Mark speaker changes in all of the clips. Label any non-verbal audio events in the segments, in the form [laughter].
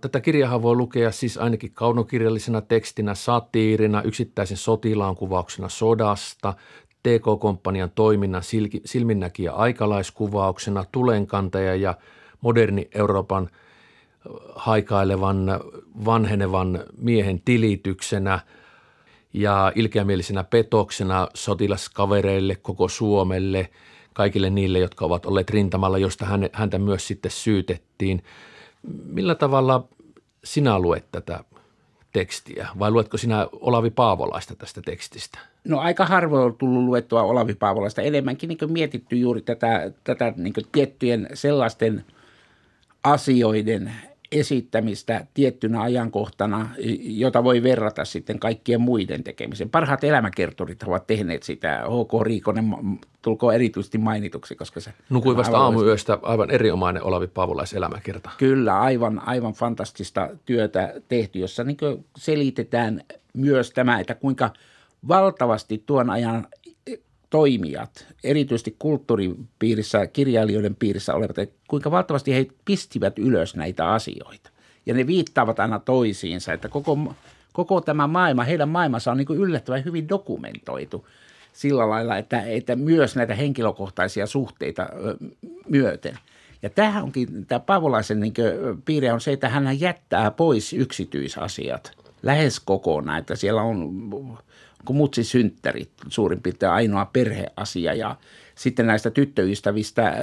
Speaker 1: Tätä kirjaa voi lukea siis ainakin kaunokirjallisena tekstinä, satiirina, yksittäisen sotilaan kuvauksena sodasta, TK-komppanian toiminnan silminnäkijä aikalaiskuvauksena, tulenkantaja ja moderni Euroopan haikailevan, vanhenevan miehen tilityksenä ja ilkeämielisenä petoksena sotilaskavereille, koko Suomelle, kaikille niille, jotka ovat olleet rintamalla, josta häntä myös sitten syytettiin. Millä tavalla sinä luet tätä tekstiä vai luetko sinä Olavi Paavolaista tästä tekstistä?
Speaker 2: No aika harvoin on tullut luettua Olavi Paavolaista. Enemmänkin niin mietitty juuri tätä, tätä niin tiettyjen sellaisten asioiden esittämistä tiettynä ajankohtana, jota voi verrata sitten kaikkien muiden tekemiseen. Parhaat elämäkertorit ovat tehneet sitä. H.K. Riikonen tulkoon erityisesti mainituksi, koska se...
Speaker 1: Nukui vasta aamuyöstä aivan erinomainen Olavi Paavolais elämäkerta.
Speaker 2: Kyllä, aivan, aivan fantastista työtä tehty, jossa niin selitetään myös tämä, että kuinka valtavasti tuon ajan toimijat, erityisesti kulttuuripiirissä, kirjailijoiden piirissä olevat, että kuinka valtavasti he pistivät ylös näitä asioita. Ja ne viittaavat aina toisiinsa, että koko, koko tämä maailma, heidän maailmansa on niin yllättävän hyvin dokumentoitu sillä lailla, että, että myös näitä henkilökohtaisia suhteita myöten. Ja tämähän onkin, tämä Paavolaisen niin piirre on se, että hän jättää pois yksityisasiat lähes kokonaan, että siellä on kuin mutsi synttärit suurin piirtein ainoa perheasia ja sitten näistä tyttöystävistä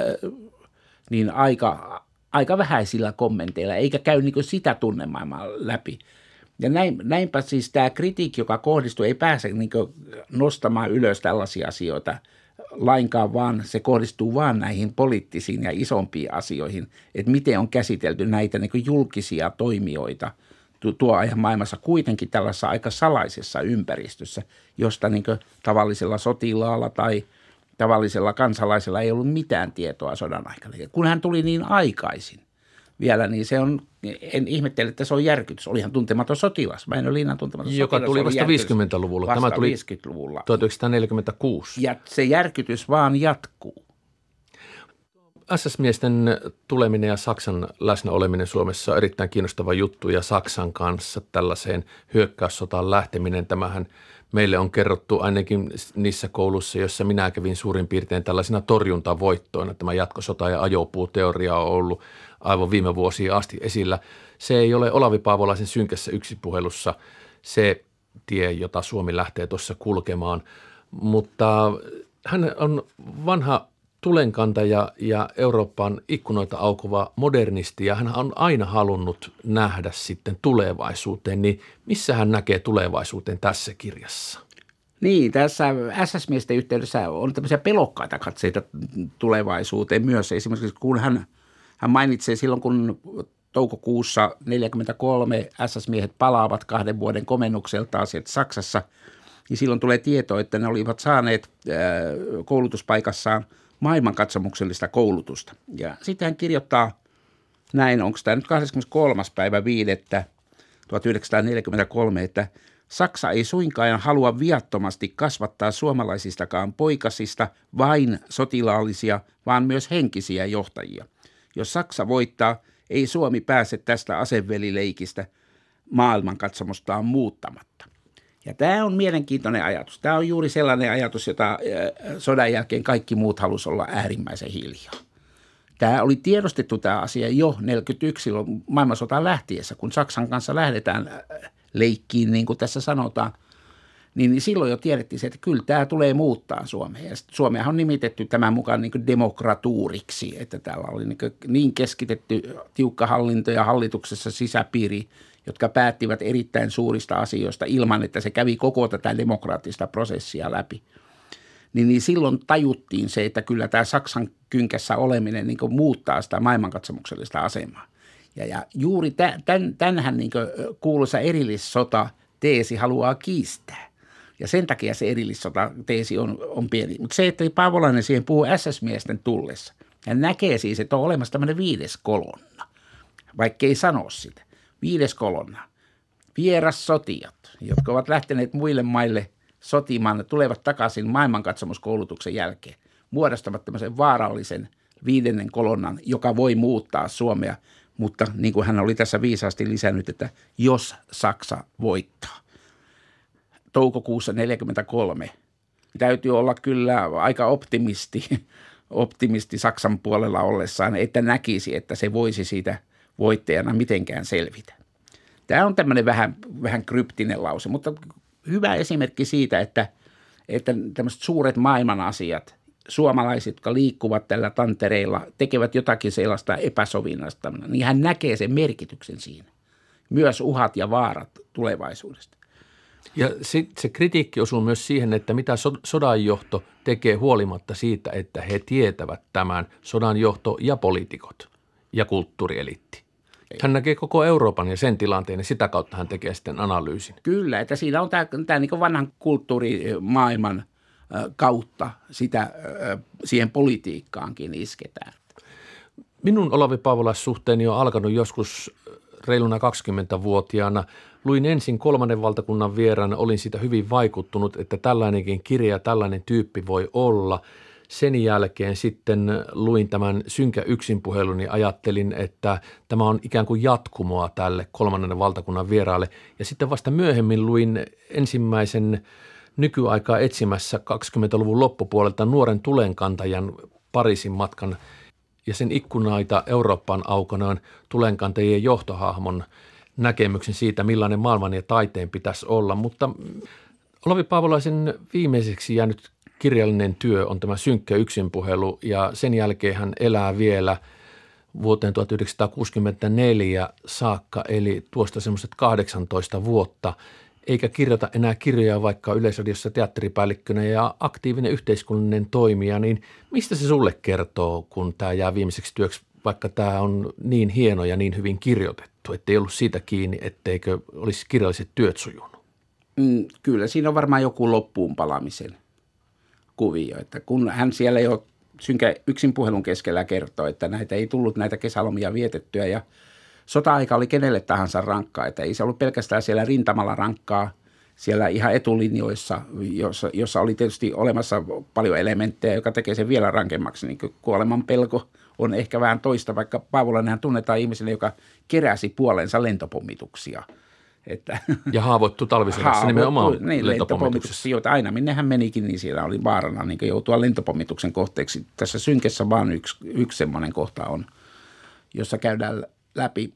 Speaker 2: niin aika, aika vähäisillä kommenteilla, eikä käy niin sitä tunnemaailmaa läpi. Ja näin, näinpä siis tämä kritiikki, joka kohdistuu, ei pääse niin nostamaan ylös tällaisia asioita lainkaan, vaan se kohdistuu vaan näihin poliittisiin ja isompiin asioihin, että miten on käsitelty näitä niin julkisia toimijoita – tuo ajan maailmassa kuitenkin tällaisessa aika salaisessa ympäristössä, josta niin tavallisella sotilaalla tai tavallisella kansalaisella ei ollut mitään tietoa sodan aikana. Ja kun hän tuli niin aikaisin vielä, niin se on, en ihmettele, että se on järkytys. Olihan tuntematon sotilas. Mä en ole liinan tuntematon
Speaker 1: Joka
Speaker 2: sotilas.
Speaker 1: tuli vasta 50-luvulla.
Speaker 2: Vasta Tämä tuli 50-luvulla.
Speaker 1: 1946.
Speaker 2: Ja se järkytys vaan jatkuu.
Speaker 1: SS-miesten tuleminen ja Saksan läsnäoleminen Suomessa on erittäin kiinnostava juttu ja Saksan kanssa tällaiseen hyökkäyssotaan lähteminen. Tämähän meille on kerrottu ainakin niissä koulussa, joissa minä kävin suurin piirtein tällaisina torjuntavoittoina. Tämä jatkosota- ja ajopuuteoria on ollut aivan viime vuosia asti esillä. Se ei ole Olavi Paavolaisen synkässä yksipuhelussa se tie, jota Suomi lähtee tuossa kulkemaan, mutta hän on vanha tulenkantaja ja Euroopan ikkunoita aukova modernisti ja hän on aina halunnut nähdä sitten tulevaisuuteen, niin missä hän näkee tulevaisuuteen tässä kirjassa?
Speaker 2: Niin, tässä SS-miesten yhteydessä on tämmöisiä pelokkaita katseita tulevaisuuteen myös. Esimerkiksi kun hän, hän mainitsee silloin, kun toukokuussa 1943 SS-miehet palaavat kahden vuoden komennukseltaan sieltä Saksassa, niin silloin tulee tieto, että ne olivat saaneet koulutuspaikassaan – maailmankatsomuksellista koulutusta. Ja sitten hän kirjoittaa näin, onko tämä nyt 23. päivä 5. 1943, että Saksa ei suinkaan halua viattomasti kasvattaa suomalaisistakaan poikasista vain sotilaallisia, vaan myös henkisiä johtajia. Jos Saksa voittaa, ei Suomi pääse tästä asevelileikistä maailmankatsomustaan muuttamatta. Ja tämä on mielenkiintoinen ajatus. Tämä on juuri sellainen ajatus, jota äh, sodan jälkeen kaikki muut halusivat olla äärimmäisen hiljaa. Tämä oli tiedostettu tämä asia jo 1941 silloin maailmansotaan lähtiessä, kun Saksan kanssa lähdetään äh, leikkiin, niin kuin tässä sanotaan, niin silloin jo tiedettiin se, että kyllä tämä tulee muuttaa Suomea. Suomea on nimitetty tämän mukaan niin demokratuuriksi, että täällä oli niin, niin keskitetty tiukka hallinto ja hallituksessa sisäpiiri – jotka päättivät erittäin suurista asioista ilman, että se kävi koko tätä demokraattista prosessia läpi. Niin, niin silloin tajuttiin se, että kyllä tämä Saksan kynkässä oleminen niin muuttaa sitä maailmankatsomuksellista asemaa. Ja, ja juuri tämän, tämänhän niin kuuluisa erillissota teesi haluaa kiistää. Ja sen takia se erillissota teesi on, on pieni. Mutta se, että Paavolainen siihen puhuu SS-miesten tullessa. Hän näkee siis, että on olemassa tämmöinen viides kolonna, vaikka ei sano sitä. Viides kolonna. Vierassotijat, jotka ovat lähteneet muille maille sotimaan, tulevat takaisin maailmankatsomuskoulutuksen jälkeen. Muodostavat tämmöisen vaarallisen viidennen kolonnan, joka voi muuttaa Suomea mutta niin kuin hän oli tässä viisaasti lisännyt, että jos Saksa voittaa. Toukokuussa 1943 täytyy olla kyllä aika optimisti, [laughs] optimisti Saksan puolella ollessaan, että näkisi, että se voisi siitä voittajana mitenkään selvitä. Tämä on tämmöinen vähän, vähän kryptinen lause, mutta hyvä esimerkki siitä, että, että tämmöiset suuret maailman asiat, suomalaiset, jotka liikkuvat tällä tantereilla, tekevät jotakin sellaista epäsovinnasta, niin hän näkee sen merkityksen siinä. Myös uhat ja vaarat tulevaisuudesta.
Speaker 1: Ja sitten se kritiikki osuu myös siihen, että mitä sodanjohto tekee huolimatta siitä, että he tietävät tämän sodanjohto ja poliitikot ja kulttuurielitti. Hän näkee koko Euroopan ja sen tilanteen ja sitä kautta hän tekee sitten analyysin.
Speaker 2: Kyllä, että siinä on tämä, tämä niin vanhan kulttuurimaailman kautta sitä siihen politiikkaankin isketään.
Speaker 1: Minun Olavi Paavolais suhteeni on alkanut joskus reiluna 20-vuotiaana. Luin ensin kolmannen valtakunnan vieraan, olin siitä hyvin vaikuttunut, että tällainenkin kirja, tällainen tyyppi voi olla – sen jälkeen sitten luin tämän synkä yksinpuhelun ja ajattelin, että tämä on ikään kuin jatkumoa tälle kolmannen valtakunnan vieraalle. Ja sitten vasta myöhemmin luin ensimmäisen nykyaikaa etsimässä 20-luvun loppupuolelta nuoren tulenkantajan Pariisin matkan ja sen ikkunaita Eurooppaan aukonaan tulenkantajien johtohahmon näkemyksen siitä, millainen maailman ja taiteen pitäisi olla. Mutta Olavi Paavolaisen viimeiseksi jäänyt kirjallinen työ on tämä synkkä yksinpuhelu ja sen jälkeen hän elää vielä vuoteen 1964 saakka, eli tuosta semmoiset 18 vuotta, eikä kirjoita enää kirjoja vaikka Yleisradiossa teatteripäällikkönä ja aktiivinen yhteiskunnallinen toimija, niin mistä se sulle kertoo, kun tämä jää viimeiseksi työksi, vaikka tämä on niin hieno ja niin hyvin kirjoitettu, ettei ollut siitä kiinni, etteikö olisi kirjalliset työt sujunut?
Speaker 2: Mm, kyllä, siinä on varmaan joku loppuun palamisen kuvio. Että kun hän siellä jo synkä yksin puhelun keskellä kertoi, että näitä ei tullut näitä kesälomia vietettyä ja sota-aika oli kenelle tahansa rankkaa. Että ei se ollut pelkästään siellä rintamalla rankkaa siellä ihan etulinjoissa, jossa, jossa oli tietysti olemassa paljon elementtejä, joka tekee sen vielä rankemmaksi. Niin kuoleman pelko on ehkä vähän toista, vaikka Paavolainen tunnetaan ihmisenä, joka keräsi puolensa lentopommituksia –
Speaker 1: että, [laughs] ja haavoittu talvisodassa nimenomaan niin, lentopommituksessa.
Speaker 2: Joita aina minne hän menikin, niin siellä oli vaarana niin joutua lentopommituksen kohteeksi. Tässä synkessä vaan yksi, yksi semmoinen kohta on, jossa käydään läpi.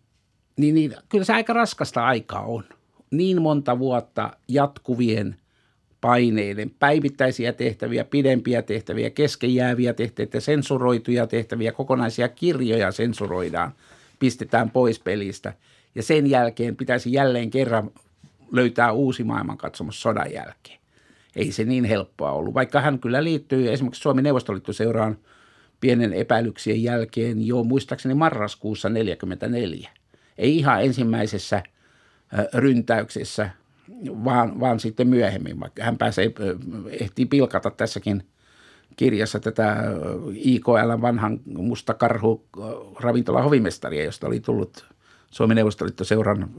Speaker 2: Niin, niin kyllä se aika raskasta aikaa on. Niin monta vuotta jatkuvien paineiden, päivittäisiä tehtäviä, pidempiä tehtäviä, keskenjääviä tehtäviä, sensuroituja tehtäviä, kokonaisia kirjoja sensuroidaan, pistetään pois pelistä – ja sen jälkeen pitäisi jälleen kerran löytää uusi maailmankatsomus sodan jälkeen. Ei se niin helppoa ollut, vaikka hän kyllä liittyy esimerkiksi Suomen Neuvostoliittoseuraan pienen epäilyksien jälkeen jo muistaakseni marraskuussa 1944. Ei ihan ensimmäisessä ryntäyksessä, vaan, vaan sitten myöhemmin, vaikka hän pääsee, ehtii pilkata tässäkin kirjassa tätä IKL vanhan musta karhu ravintola hovimestaria, josta oli tullut Suomen Neuvostoliitto-seuran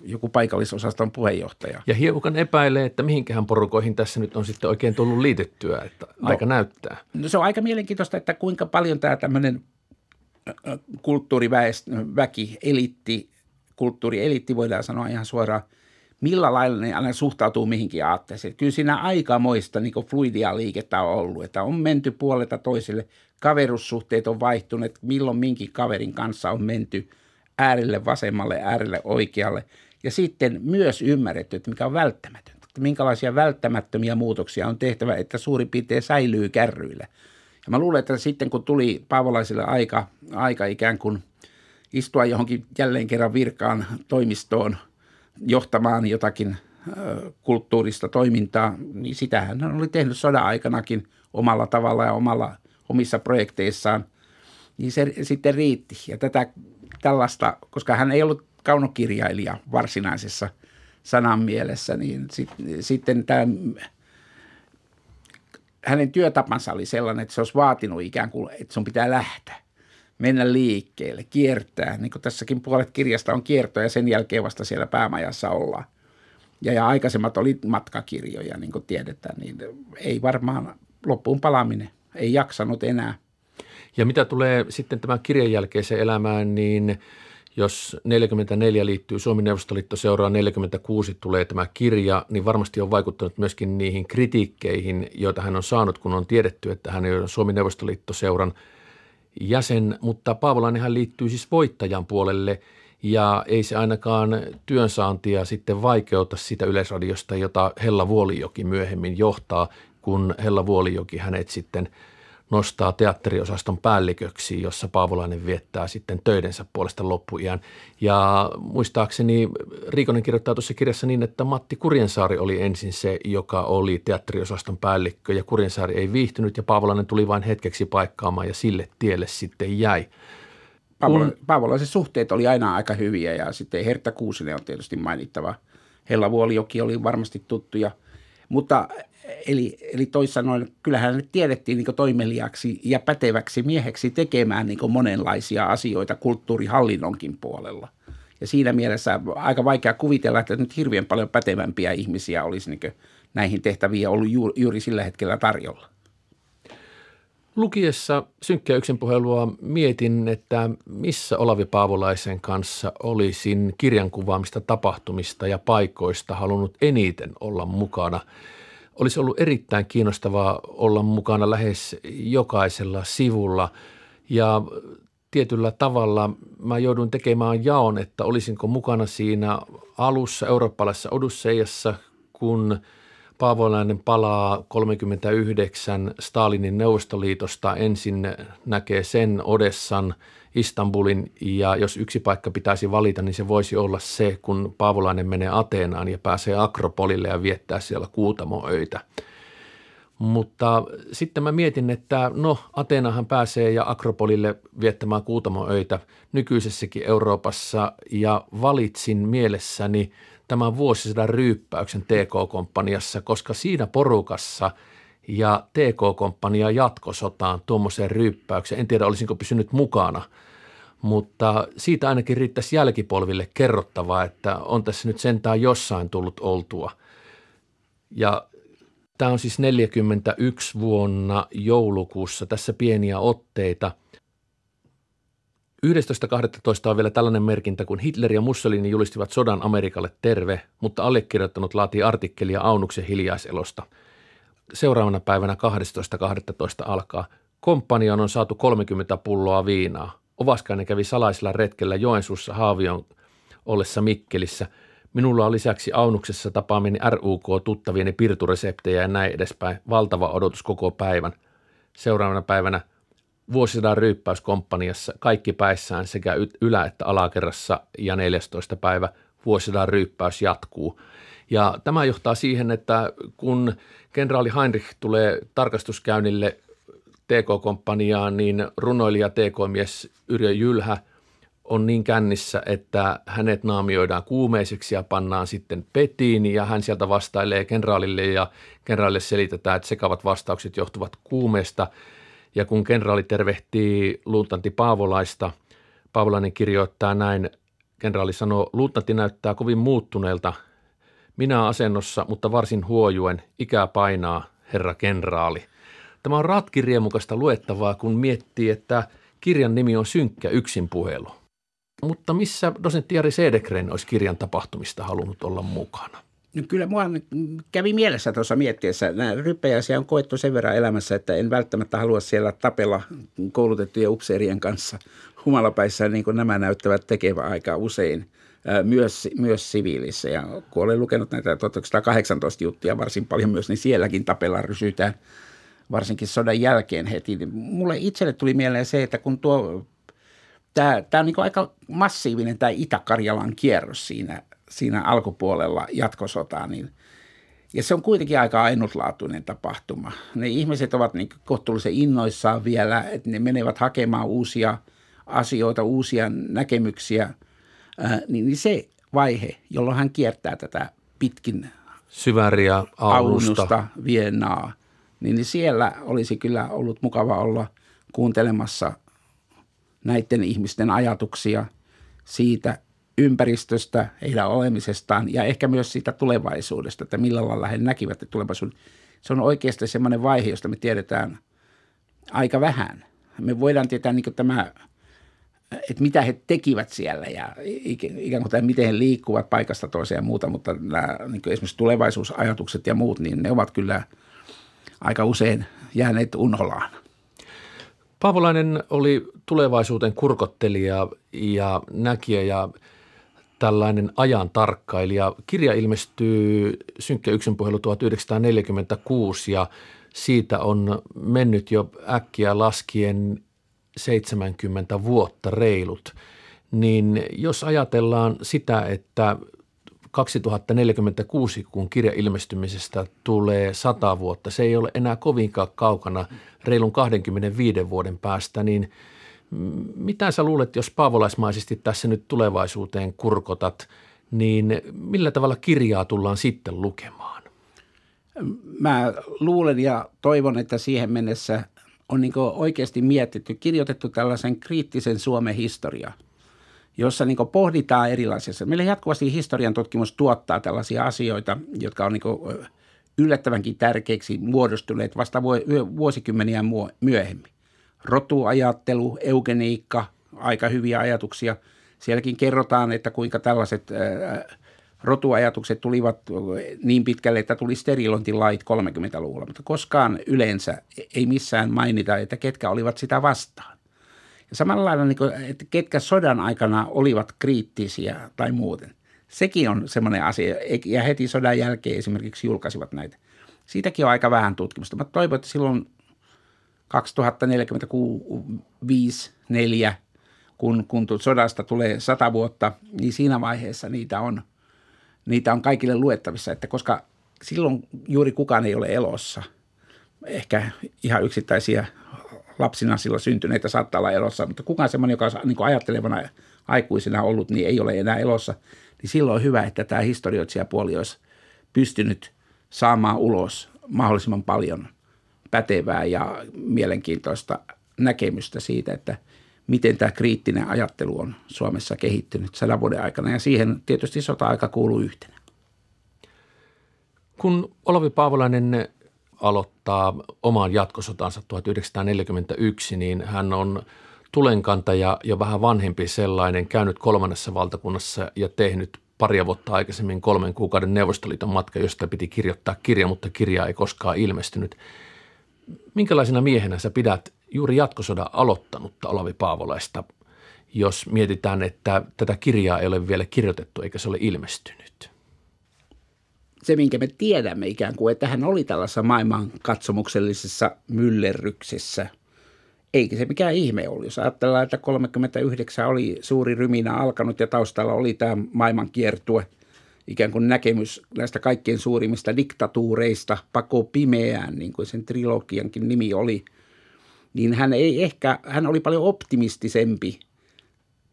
Speaker 2: joku paikallisosaston puheenjohtaja.
Speaker 1: Ja hiukan epäilee, että mihinkähän porukoihin tässä nyt on sitten oikein tullut liitettyä, että no, aika näyttää.
Speaker 2: No se on aika mielenkiintoista, että kuinka paljon tämä tämmöinen kulttuuriväki, elitti, kulttuurielitti voidaan sanoa ihan suoraan, millä lailla ne aina suhtautuu mihinkin aatteeseen. Kyllä siinä aikamoista niin fluidia liikettä on ollut, että on menty puolelta toiselle, kaverussuhteet on vaihtuneet, milloin minkin kaverin kanssa on menty – äärelle vasemmalle, äärelle oikealle. Ja sitten myös ymmärretty, että mikä on välttämätöntä. Minkälaisia välttämättömiä muutoksia on tehtävä, että suurin piirtein säilyy kärryillä. Ja mä luulen, että sitten kun tuli Paavolaisille aika, aika ikään kuin istua johonkin jälleen kerran virkaan toimistoon johtamaan jotakin kulttuurista toimintaa, niin sitähän hän oli tehnyt sodan aikanakin omalla tavalla ja omalla, omissa projekteissaan. Niin se sitten riitti. Ja tätä tällaista, koska hän ei ollut kaunokirjailija varsinaisessa sanan mielessä, niin sit, sitten tämä hänen työtapansa oli sellainen, että se olisi vaatinut ikään kuin, että sun pitää lähteä, mennä liikkeelle, kiertää. Niin kuin tässäkin puolet kirjasta on kierto ja sen jälkeen vasta siellä päämajassa ollaan. Ja, ja aikaisemmat oli matkakirjoja, niin kuin tiedetään, niin ei varmaan loppuun palaaminen, ei jaksanut enää.
Speaker 1: Ja mitä tulee sitten tämän kirjan jälkeiseen elämään, niin jos 44 liittyy Suomen Neuvostoliitto seuraa 46 tulee tämä kirja, niin varmasti on vaikuttanut myöskin niihin kritiikkeihin, joita hän on saanut, kun on tiedetty, että hän on Suomen Neuvostoliitto seuran jäsen, mutta Paavolainen hän liittyy siis voittajan puolelle ja ei se ainakaan työnsaantia sitten vaikeuta sitä yleisradiosta, jota Hella Vuolijoki myöhemmin johtaa, kun Hella Vuolijoki hänet sitten – nostaa teatteriosaston päälliköksi, jossa Paavolainen viettää sitten töidensä puolesta loppuiän. Ja muistaakseni Riikonen kirjoittaa tuossa kirjassa niin, että Matti Kurjensaari oli ensin se, joka oli teatteriosaston päällikkö ja Kurjensaari ei viihtynyt ja Paavolainen tuli vain hetkeksi paikkaamaan ja sille tielle sitten jäi.
Speaker 2: Paavola, Paavolaisen suhteet oli aina aika hyviä ja sitten Hertta Kuusinen on tietysti mainittava. Hella Vuolijoki oli varmasti tuttuja, mutta eli, eli toisin sanoen, kyllähän ne tiedettiin niin toimeliaksi ja päteväksi mieheksi tekemään niin monenlaisia asioita kulttuurihallinnonkin puolella. Ja siinä mielessä aika vaikea kuvitella, että nyt hirveän paljon pätevämpiä ihmisiä olisi niin näihin tehtäviin ollut juuri, juuri sillä hetkellä tarjolla.
Speaker 1: Lukiessa synkkää yksinpuhelua mietin, että missä Olavi Paavolaisen kanssa olisin kirjankuvaamista tapahtumista ja paikoista halunnut eniten olla mukana – olisi ollut erittäin kiinnostavaa olla mukana lähes jokaisella sivulla. Ja tietyllä tavalla mä joudun tekemään jaon, että olisinko mukana siinä alussa eurooppalaisessa Odusseijassa, kun Paavolainen palaa 39 Stalinin Neuvostoliitosta, ensin näkee sen Odessan – Istanbulin ja jos yksi paikka pitäisi valita, niin se voisi olla se, kun Paavolainen menee Ateenaan ja pääsee Akropolille ja viettää siellä kuutamoöitä. Mutta sitten mä mietin, että no Ateenahan pääsee ja Akropolille viettämään kuutamoöitä nykyisessäkin Euroopassa ja valitsin mielessäni tämän vuosisadan ryyppäyksen TK-komppaniassa, koska siinä porukassa – ja TK-komppania jatkosotaan tuommoiseen ryyppäykseen. En tiedä, olisinko pysynyt mukana, mutta siitä ainakin riittäisi jälkipolville kerrottavaa, että on tässä nyt sentään jossain tullut oltua. Ja tämä on siis 41 vuonna joulukuussa, tässä pieniä otteita. 11.12. on vielä tällainen merkintä, kun Hitler ja Mussolini julistivat sodan Amerikalle terve, mutta allekirjoittanut laatii artikkelia Aunuksen hiljaiselosta – seuraavana päivänä 12.12. alkaa. Komppanion on saatu 30 pulloa viinaa. Ovaskainen kävi salaisella retkellä Joensuussa Haavion ollessa Mikkelissä. Minulla on lisäksi Aunuksessa tapaaminen RUK-tuttavieni pirtureseptejä ja näin edespäin. Valtava odotus koko päivän. Seuraavana päivänä vuosisadan ryyppäyskomppaniassa kaikki päissään sekä ylä- että alakerrassa ja 14. päivä vuosisadan ryyppäys jatkuu. Ja tämä johtaa siihen, että kun kenraali Heinrich tulee tarkastuskäynnille TK-komppaniaan, niin runoilija TK-mies Yrjö Jylhä on niin kännissä, että hänet naamioidaan kuumeiseksi ja pannaan sitten petiin ja hän sieltä vastailee kenraalille ja kenraalille selitetään, että sekavat vastaukset johtuvat kuumeesta. Ja kun kenraali tervehtii luutanti Paavolaista, Paavolainen kirjoittaa näin, kenraali sanoo, luutanti näyttää kovin muuttuneelta – minä asennossa, mutta varsin huojuen, ikää painaa, herra kenraali. Tämä on ratkirjemukasta luettavaa, kun miettii, että kirjan nimi on Synkkä yksin puhelu. Mutta missä dosentti Jari Sedekren olisi kirjan tapahtumista halunnut olla mukana?
Speaker 2: No kyllä mua kävi mielessä tuossa miettiessä. Nämä ryppäjäisiä on koettu sen verran elämässä, että en välttämättä halua siellä tapella koulutettujen upseerien kanssa humalapäissä, niin kuin nämä näyttävät tekevän aika usein – myös, myös siviilissä. Ja kun olen lukenut näitä 1918 juttuja varsin paljon myös, niin sielläkin tapella rysytään varsinkin sodan jälkeen heti. Niin mulle itselle tuli mieleen se, että kun tuo, tämä, tämä on niin aika massiivinen tämä Itä-Karjalan kierros siinä, siinä alkupuolella jatkosotaa, niin ja se on kuitenkin aika ainutlaatuinen tapahtuma. Ne ihmiset ovat niin kohtuullisen innoissaan vielä, että ne menevät hakemaan uusia asioita, uusia näkemyksiä – niin, niin se vaihe, jolloin hän kiertää tätä pitkin
Speaker 1: Syväriä Aunusta,
Speaker 2: Viennaa, niin, niin siellä olisi kyllä ollut mukava olla kuuntelemassa näiden ihmisten ajatuksia siitä ympäristöstä, heidän olemisestaan ja ehkä myös siitä tulevaisuudesta, että millä lailla he näkivät tulevaisuuden. Se on oikeasti semmoinen vaihe, josta me tiedetään aika vähän. Me voidaan tietää niin tämä että mitä he tekivät siellä ja ikään kuin tai miten he liikkuvat paikasta toiseen ja muuta, mutta nämä, niin esimerkiksi tulevaisuusajatukset ja muut, niin ne ovat kyllä aika usein jääneet unholaan.
Speaker 1: Paavolainen oli tulevaisuuden kurkottelija ja näkijä ja tällainen ajan tarkkailija. Kirja ilmestyy Synkkä yksinpuhelu 1946 ja siitä on mennyt jo äkkiä laskien 70 vuotta reilut. Niin jos ajatellaan sitä, että 2046, kun kirja ilmestymisestä tulee 100 vuotta, se ei ole enää kovinkaan kaukana reilun 25 vuoden päästä, niin mitä sä luulet, jos paavolaismaisesti tässä nyt tulevaisuuteen kurkotat, niin millä tavalla kirjaa tullaan sitten lukemaan?
Speaker 2: Mä luulen ja toivon, että siihen mennessä on niin oikeasti mietitty, kirjoitettu tällaisen kriittisen Suomen historiaa jossa niin pohditaan erilaisissa. Meillä jatkuvasti historian tutkimus tuottaa tällaisia asioita, jotka on niin yllättävänkin tärkeiksi muodostuneet vasta vuosikymmeniä myöhemmin. Rotuajattelu, eugeniikka, aika hyviä ajatuksia. Sielläkin kerrotaan, että kuinka tällaiset rotuajatukset tulivat niin pitkälle, että tuli sterilointilait 30-luvulla, mutta koskaan yleensä ei missään mainita, että ketkä olivat sitä vastaan. Ja samalla lailla, niin että ketkä sodan aikana olivat kriittisiä tai muuten. Sekin on semmoinen asia, ja heti sodan jälkeen esimerkiksi julkaisivat näitä. Siitäkin on aika vähän tutkimusta. Mä toivon, että silloin 2045 4 kun, kun sodasta tulee sata vuotta, niin siinä vaiheessa niitä on, niitä on kaikille luettavissa, että koska silloin juuri kukaan ei ole elossa. Ehkä ihan yksittäisiä lapsina silloin syntyneitä saattaa olla elossa, mutta kukaan semmoinen, joka on niin ajattelevana aikuisena ollut, niin ei ole enää elossa. Niin silloin on hyvä, että tämä historioitsijapuoli olisi pystynyt saamaan ulos mahdollisimman paljon pätevää ja mielenkiintoista näkemystä siitä, että miten tämä kriittinen ajattelu on Suomessa kehittynyt sadan vuoden aikana. Ja siihen tietysti sota-aika kuuluu yhtenä.
Speaker 1: Kun Olavi Paavolainen aloittaa oman jatkosotansa 1941, niin hän on tulenkantaja ja vähän vanhempi sellainen, käynyt kolmannessa valtakunnassa ja tehnyt paria vuotta aikaisemmin kolmen kuukauden Neuvostoliiton matka, josta piti kirjoittaa kirja, mutta kirja ei koskaan ilmestynyt. Minkälaisena miehenä sä pidät juuri jatkosodan aloittanutta Olavi Paavolaista, jos mietitään, että tätä kirjaa ei ole vielä kirjoitettu eikä se ole ilmestynyt?
Speaker 2: se, minkä me tiedämme ikään kuin, että hän oli tällaisessa maailman katsomuksellisessa myllerryksessä. Eikä se mikään ihme ollut. Jos ajatellaan, että 39 oli suuri ryminä alkanut ja taustalla oli tämä maailman kiertue, ikään kuin näkemys näistä kaikkein suurimmista diktatuureista, pako pimeään, niin kuin sen trilogiankin nimi oli, niin hän ei ehkä, hän oli paljon optimistisempi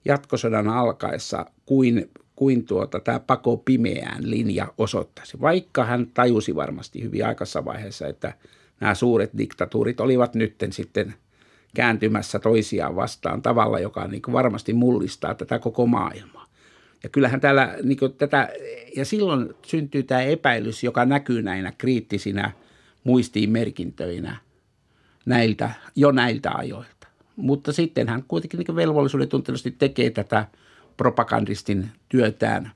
Speaker 2: jatkosodan alkaessa kuin kuin tuota, tämä pako pimeään linja osoittaisi. Vaikka hän tajusi varmasti hyvin aikaisessa vaiheessa, että nämä suuret diktatuurit olivat nytten sitten kääntymässä toisiaan vastaan tavalla, joka niin varmasti mullistaa tätä koko maailmaa. Ja kyllähän täällä niin tätä, ja silloin syntyy tämä epäilys, joka näkyy näinä kriittisinä muistiinmerkintöinä näiltä, jo näiltä ajoilta. Mutta sitten hän kuitenkin niin velvollisuuden tuntelusti tekee tätä – propagandistin työtään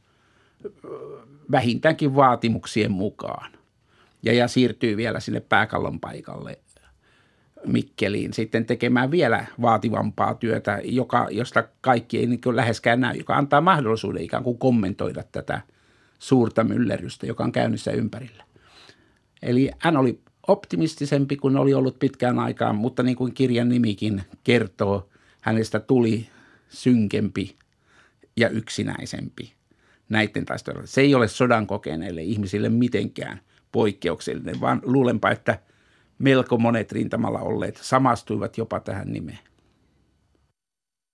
Speaker 2: vähintäänkin vaatimuksien mukaan. Ja, ja siirtyy vielä sinne pääkallon paikalle Mikkeliin sitten tekemään vielä vaativampaa työtä, joka, josta kaikki ei niin läheskään näy, joka antaa mahdollisuuden ikään kuin kommentoida tätä suurta myllerrystä, joka on käynnissä ympärillä. Eli hän oli optimistisempi kuin oli ollut pitkään aikaan, mutta niin kuin kirjan nimikin kertoo, hänestä tuli synkempi ja yksinäisempi näiden taistelujen. Se ei ole sodan kokeneille ihmisille mitenkään poikkeuksellinen, vaan luulenpa, että melko monet rintamalla olleet samastuivat jopa tähän nimeen.